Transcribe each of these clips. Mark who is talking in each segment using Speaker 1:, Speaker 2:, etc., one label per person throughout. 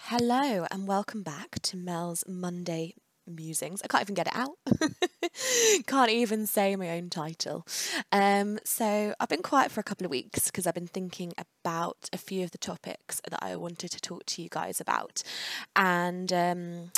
Speaker 1: Hello, and welcome back to Mel's Monday musings. I can't even get it out. can't even say my own title. Um, so I've been quiet for a couple of weeks because I've been thinking about a few of the topics that I wanted to talk to you guys about, and um,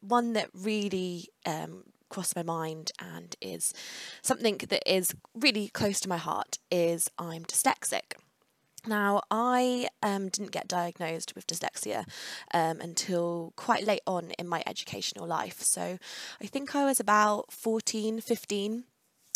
Speaker 1: one that really um, crossed my mind and is something that is really close to my heart is I'm dyslexic. Now, I um, didn't get diagnosed with dyslexia um, until quite late on in my educational life. So I think I was about 14, 15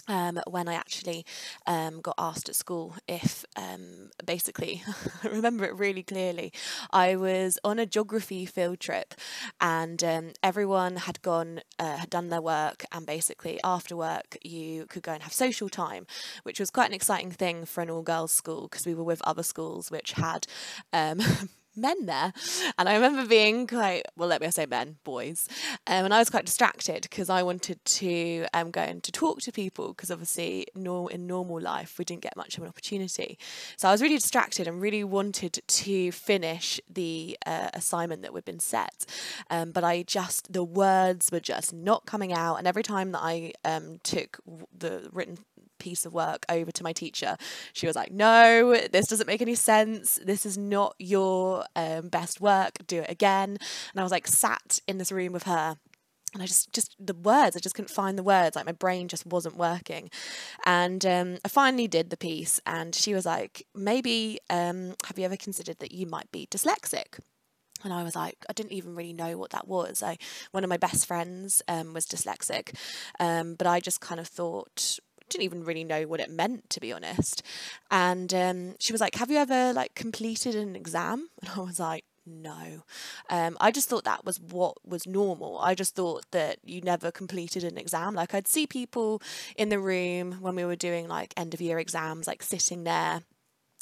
Speaker 1: um, when I actually um, got asked at school if um, basically, I remember it really clearly. I was on a geography field trip and um, everyone had gone, uh, had done their work, and basically after work, you could go and have social time, which was quite an exciting thing for an all girls school because we were with other schools which had um, men there. And I remember being quite, well, let me say men, boys. Um, and I was quite distracted because I wanted to um, go and to talk to people because obviously in normal life we didn't get much of an opportunity. So I was really distracted and really wanted to finish the uh, assignment that we'd been set. Um, but I just, the words were just not coming out. And every time that I um, took the written piece of work over to my teacher. She was like, No, this doesn't make any sense. This is not your um, best work. Do it again. And I was like, sat in this room with her and I just just the words I just couldn't find the words like my brain just wasn't working and um, I finally did the piece and she was like maybe um, have you ever considered that you might be dyslexic and I was like, I didn't even really know what that was. I one of my best friends um, was dyslexic, um, but I just kind of thought didn't even really know what it meant to be honest. And um, she was like, "Have you ever like completed an exam?" And I was like, no. Um, I just thought that was what was normal. I just thought that you never completed an exam. Like I'd see people in the room when we were doing like end of year exams, like sitting there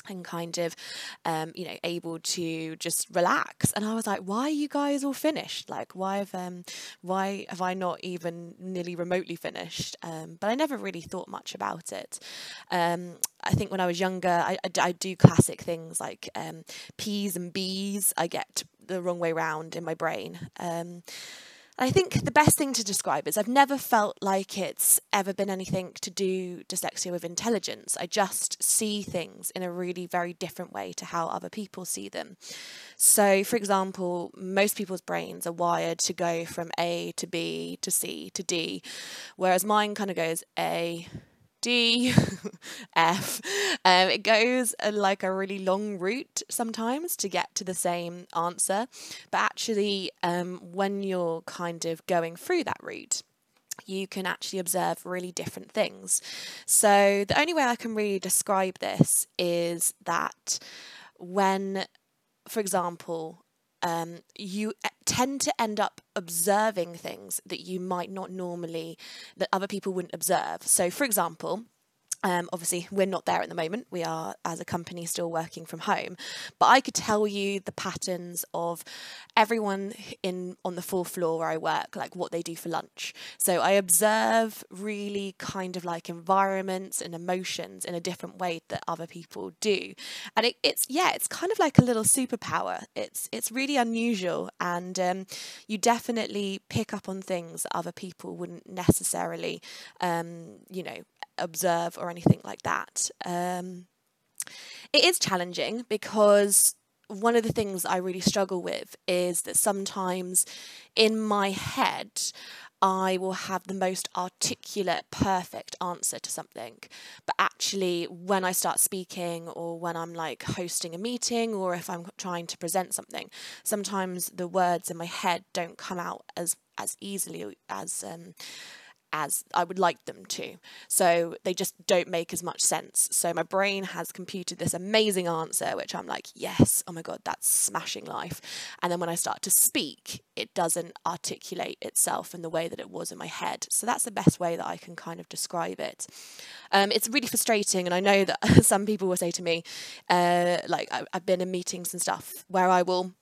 Speaker 1: and kind of um, you know able to just relax. And i was like why are you guys all finished? Like why have um why have i not even nearly remotely finished? Um, but i never really thought much about it. Um, i think when i was younger i, I, I do classic things like um, p's and b's. I get the wrong way round in my brain. Um, I think the best thing to describe is I've never felt like it's ever been anything to do dyslexia with intelligence. I just see things in a really very different way to how other people see them. So, for example, most people's brains are wired to go from A to B to C to D, whereas mine kind of goes A, D, F. Um, it goes a, like a really long route sometimes to get to the same answer. But actually, um, when you're kind of going through that route, you can actually observe really different things. So, the only way I can really describe this is that when, for example, um, you tend to end up observing things that you might not normally, that other people wouldn't observe. So, for example, um, obviously, we're not there at the moment. We are, as a company, still working from home. But I could tell you the patterns of everyone in on the fourth floor where I work, like what they do for lunch. So I observe really kind of like environments and emotions in a different way that other people do, and it, it's yeah, it's kind of like a little superpower. It's it's really unusual, and um, you definitely pick up on things that other people wouldn't necessarily, um, you know, observe or anything like that. Um, it is challenging because one of the things I really struggle with is that sometimes in my head, I will have the most articulate, perfect answer to something. But actually, when I start speaking, or when I'm like hosting a meeting, or if I'm trying to present something, sometimes the words in my head don't come out as as easily as um, as I would like them to. So they just don't make as much sense. So my brain has computed this amazing answer, which I'm like, yes, oh my God, that's smashing life. And then when I start to speak, it doesn't articulate itself in the way that it was in my head. So that's the best way that I can kind of describe it. Um, it's really frustrating. And I know that some people will say to me, uh, like, I've been in meetings and stuff where I will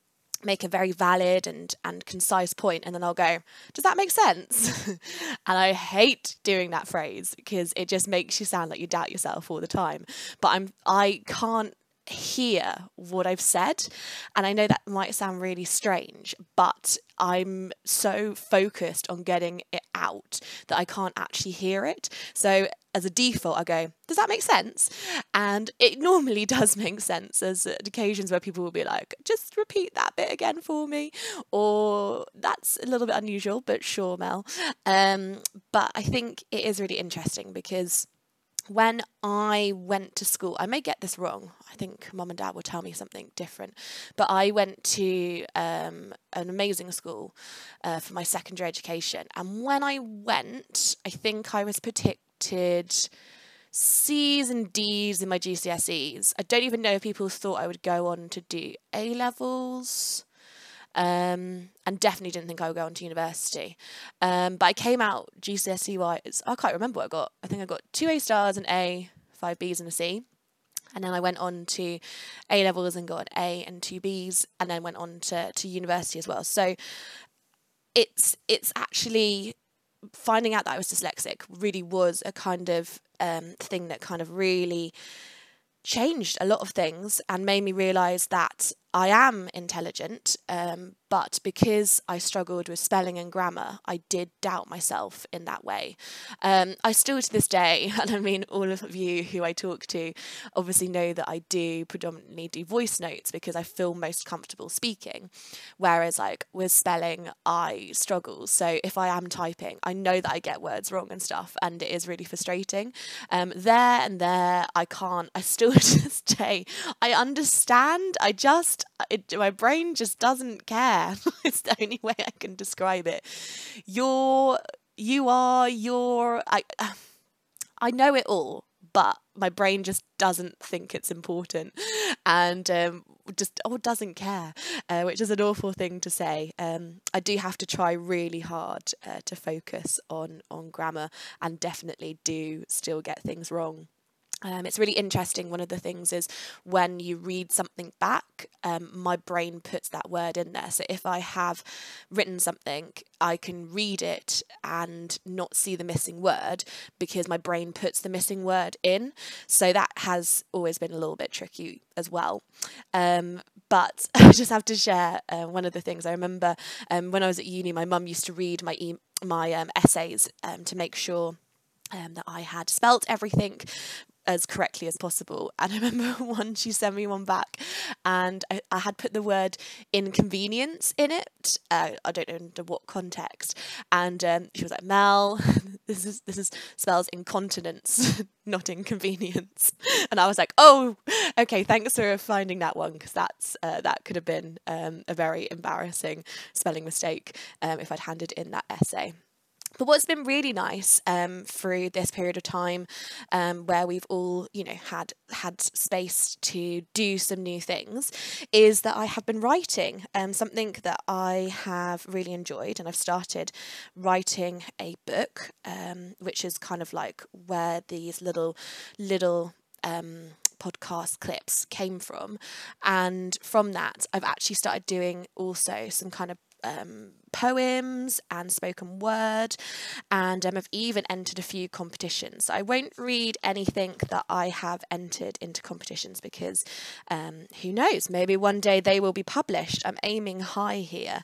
Speaker 1: make a very valid and and concise point and then I'll go does that make sense? And I hate doing that phrase because it just makes you sound like you doubt yourself all the time. But I'm I can't hear what I've said. And I know that might sound really strange, but I'm so focused on getting it out that I can't actually hear it. So as a default, I go, does that make sense? And it normally does make sense. There's occasions where people will be like, just repeat that bit again for me. Or that's a little bit unusual, but sure, Mel. Um, but I think it is really interesting because when I went to school, I may get this wrong. I think mum and dad will tell me something different. But I went to um, an amazing school uh, for my secondary education. And when I went, I think I was predicted C's and D's in my GCSEs. I don't even know if people thought I would go on to do A levels um, and definitely didn't think I would go on to university. Um, but I came out GCSE wise, I can't remember what I got. I think I got two A stars, an A, five Bs, and a C. And then I went on to A levels and got an A and two Bs, and then went on to, to university as well. So it's it's actually finding out that I was dyslexic really was a kind of um, thing that kind of really changed a lot of things and made me realize that I am intelligent, um, but because I struggled with spelling and grammar, I did doubt myself in that way. Um, I still to this day, and I mean, all of you who I talk to obviously know that I do predominantly do voice notes because I feel most comfortable speaking. Whereas, like with spelling, I struggle. So if I am typing, I know that I get words wrong and stuff, and it is really frustrating. Um, there and there, I can't, I still to this day, I understand, I just it, my brain just doesn't care. it's the only way I can describe it. You're, you are, you're, I, I know it all, but my brain just doesn't think it's important and um, just or doesn't care, uh, which is an awful thing to say. Um, I do have to try really hard uh, to focus on on grammar and definitely do still get things wrong. Um, it's really interesting. One of the things is when you read something back, um, my brain puts that word in there. So if I have written something, I can read it and not see the missing word because my brain puts the missing word in. So that has always been a little bit tricky as well. Um, but I just have to share uh, one of the things I remember um, when I was at uni. My mum used to read my e- my um, essays um, to make sure. Um, that I had spelt everything as correctly as possible. And I remember one, she sent me one back, and I, I had put the word inconvenience in it. Uh, I don't know under what context. And um, she was like, Mel, this is this is spells incontinence, not inconvenience. And I was like, oh, okay, thanks for finding that one because that's uh, that could have been um, a very embarrassing spelling mistake um, if I'd handed in that essay. But what's been really nice um, through this period of time, um, where we've all, you know, had had space to do some new things, is that I have been writing um, something that I have really enjoyed, and I've started writing a book, um, which is kind of like where these little little um, podcast clips came from. And from that, I've actually started doing also some kind of um, poems and spoken word, and um, I've even entered a few competitions. I won't read anything that I have entered into competitions because um, who knows, maybe one day they will be published. I'm aiming high here.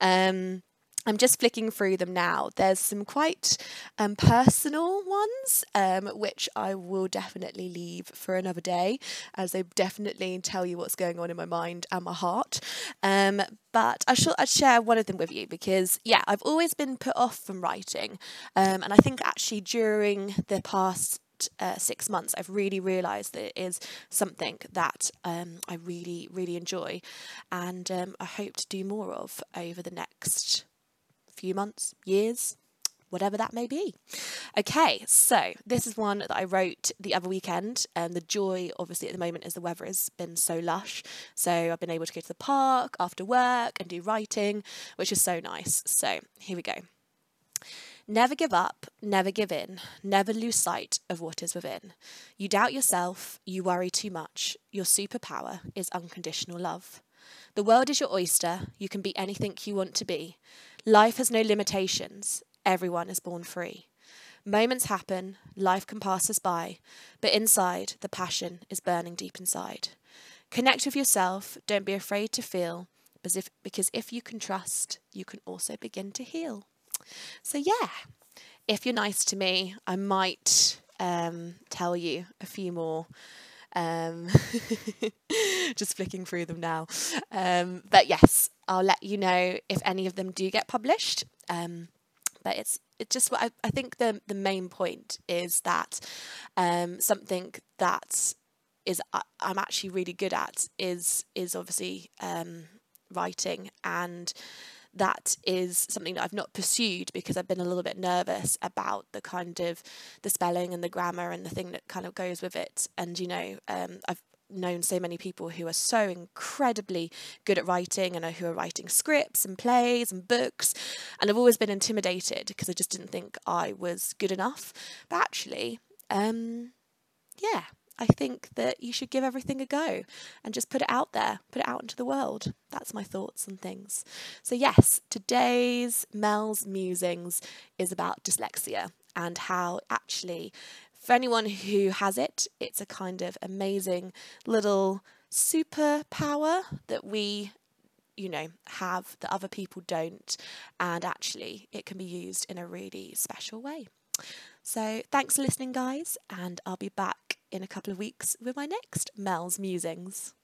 Speaker 1: Um, I'm just flicking through them now. There's some quite um, personal ones, um, which I will definitely leave for another day, as they definitely tell you what's going on in my mind and my heart. Um, but I shall I'd share one of them with you because yeah, I've always been put off from writing, um, and I think actually during the past uh, six months, I've really realised that it is something that um, I really, really enjoy, and um, I hope to do more of over the next few months, years, whatever that may be. Okay, so this is one that I wrote the other weekend, and the joy, obviously, at the moment is the weather has been so lush. So I've been able to go to the park after work and do writing, which is so nice. So here we go. Never give up, never give in, never lose sight of what is within. You doubt yourself, you worry too much. Your superpower is unconditional love. The world is your oyster, you can be anything you want to be. Life has no limitations. Everyone is born free. Moments happen, life can pass us by, but inside, the passion is burning deep inside. Connect with yourself. Don't be afraid to feel. Because if, because if you can trust, you can also begin to heal. So, yeah, if you're nice to me, I might um, tell you a few more. Um, just flicking through them now. Um, but yes, I'll let you know if any of them do get published. Um, but it's it's just what I, I think the the main point is that um, something that is I, I'm actually really good at is is obviously um, writing and that is something that I've not pursued because I've been a little bit nervous about the kind of the spelling and the grammar and the thing that kind of goes with it. And you know, um, I've known so many people who are so incredibly good at writing and who are writing scripts and plays and books and I've always been intimidated because I just didn't think I was good enough but actually um yeah I think that you should give everything a go and just put it out there, put it out into the world. That's my thoughts and things. So, yes, today's Mel's Musings is about dyslexia and how actually, for anyone who has it, it's a kind of amazing little superpower that we you know, have that other people don't, and actually it can be used in a really special way. So, thanks for listening, guys, and I'll be back in a couple of weeks with my next Mel's Musings.